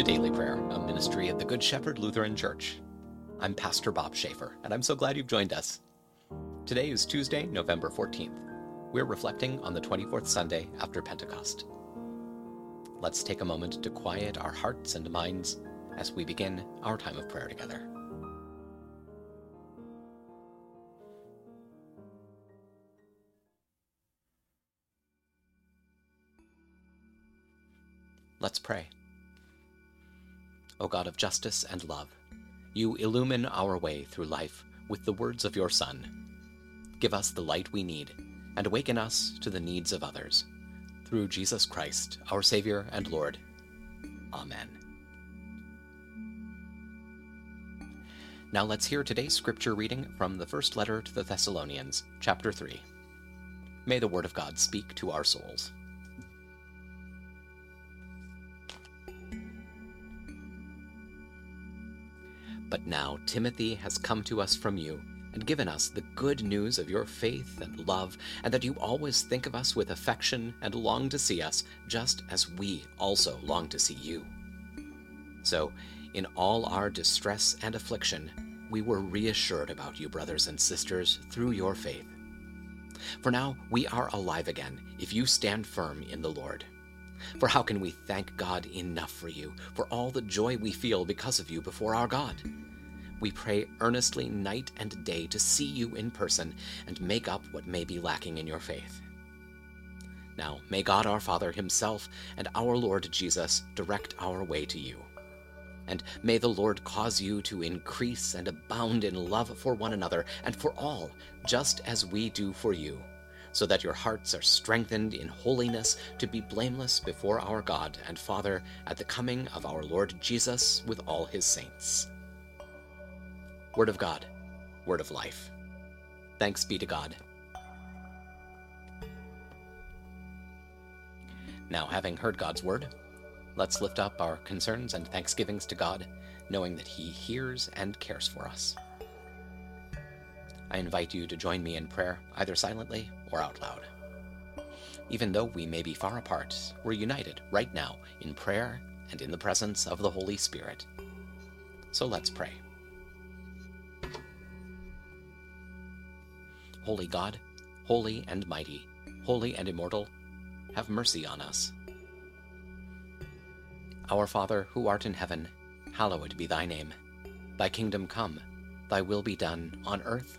to Daily Prayer, a ministry of the Good Shepherd Lutheran Church. I'm Pastor Bob Schaefer, and I'm so glad you've joined us. Today is Tuesday, November 14th. We're reflecting on the 24th Sunday after Pentecost. Let's take a moment to quiet our hearts and minds as we begin our time of prayer together. Let's pray. O God of justice and love, you illumine our way through life with the words of your Son. Give us the light we need and awaken us to the needs of others. Through Jesus Christ, our Savior and Lord. Amen. Now let's hear today's scripture reading from the first letter to the Thessalonians, chapter 3. May the Word of God speak to our souls. But now Timothy has come to us from you and given us the good news of your faith and love, and that you always think of us with affection and long to see us, just as we also long to see you. So, in all our distress and affliction, we were reassured about you, brothers and sisters, through your faith. For now we are alive again, if you stand firm in the Lord. For how can we thank God enough for you, for all the joy we feel because of you before our God? We pray earnestly night and day to see you in person and make up what may be lacking in your faith. Now, may God our Father Himself and our Lord Jesus direct our way to you. And may the Lord cause you to increase and abound in love for one another and for all, just as we do for you so that your hearts are strengthened in holiness to be blameless before our God and Father at the coming of our Lord Jesus with all his saints. Word of God, Word of life. Thanks be to God. Now, having heard God's word, let's lift up our concerns and thanksgivings to God, knowing that He hears and cares for us. I invite you to join me in prayer, either silently or out loud. Even though we may be far apart, we're united right now in prayer and in the presence of the Holy Spirit. So let's pray. Holy God, holy and mighty, holy and immortal, have mercy on us. Our Father, who art in heaven, hallowed be thy name. Thy kingdom come, thy will be done, on earth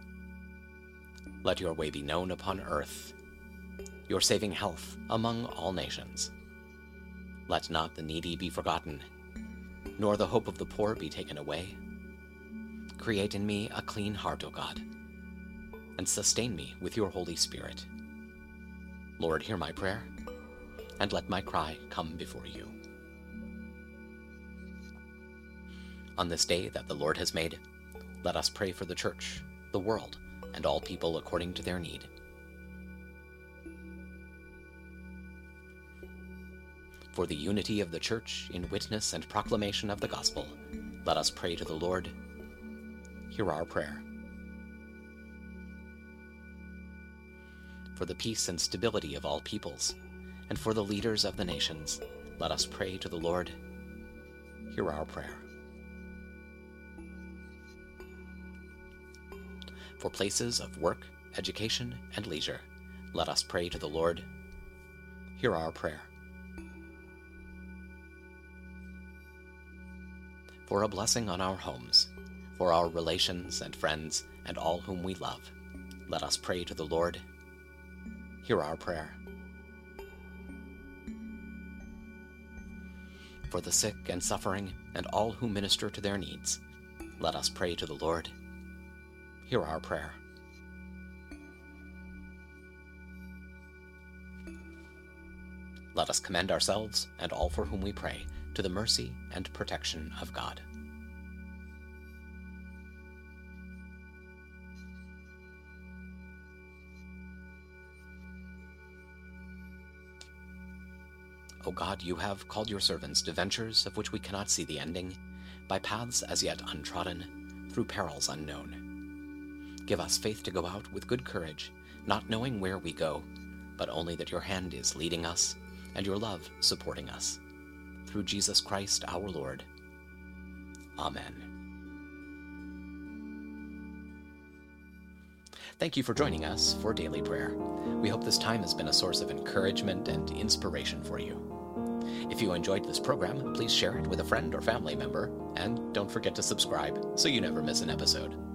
let your way be known upon earth, your saving health among all nations. Let not the needy be forgotten, nor the hope of the poor be taken away. Create in me a clean heart, O God, and sustain me with your Holy Spirit. Lord, hear my prayer, and let my cry come before you. On this day that the Lord has made, let us pray for the Church, the world, and all people according to their need. For the unity of the Church in witness and proclamation of the gospel, let us pray to the Lord. Hear our prayer. For the peace and stability of all peoples, and for the leaders of the nations, let us pray to the Lord. Hear our prayer. For places of work, education, and leisure, let us pray to the Lord. Hear our prayer. For a blessing on our homes, for our relations and friends, and all whom we love, let us pray to the Lord. Hear our prayer. For the sick and suffering, and all who minister to their needs, let us pray to the Lord. Hear our prayer. Let us commend ourselves and all for whom we pray to the mercy and protection of God. O God, you have called your servants to ventures of which we cannot see the ending, by paths as yet untrodden, through perils unknown. Give us faith to go out with good courage, not knowing where we go, but only that your hand is leading us and your love supporting us. Through Jesus Christ our Lord. Amen. Thank you for joining us for Daily Prayer. We hope this time has been a source of encouragement and inspiration for you. If you enjoyed this program, please share it with a friend or family member, and don't forget to subscribe so you never miss an episode.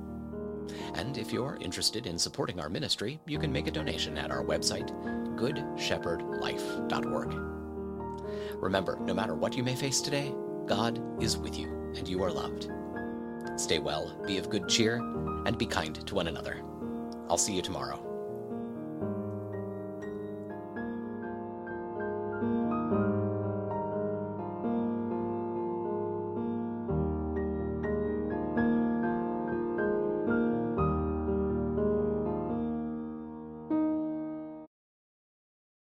And if you're interested in supporting our ministry, you can make a donation at our website, goodshepherdlife.org. Remember, no matter what you may face today, God is with you and you are loved. Stay well, be of good cheer, and be kind to one another. I'll see you tomorrow.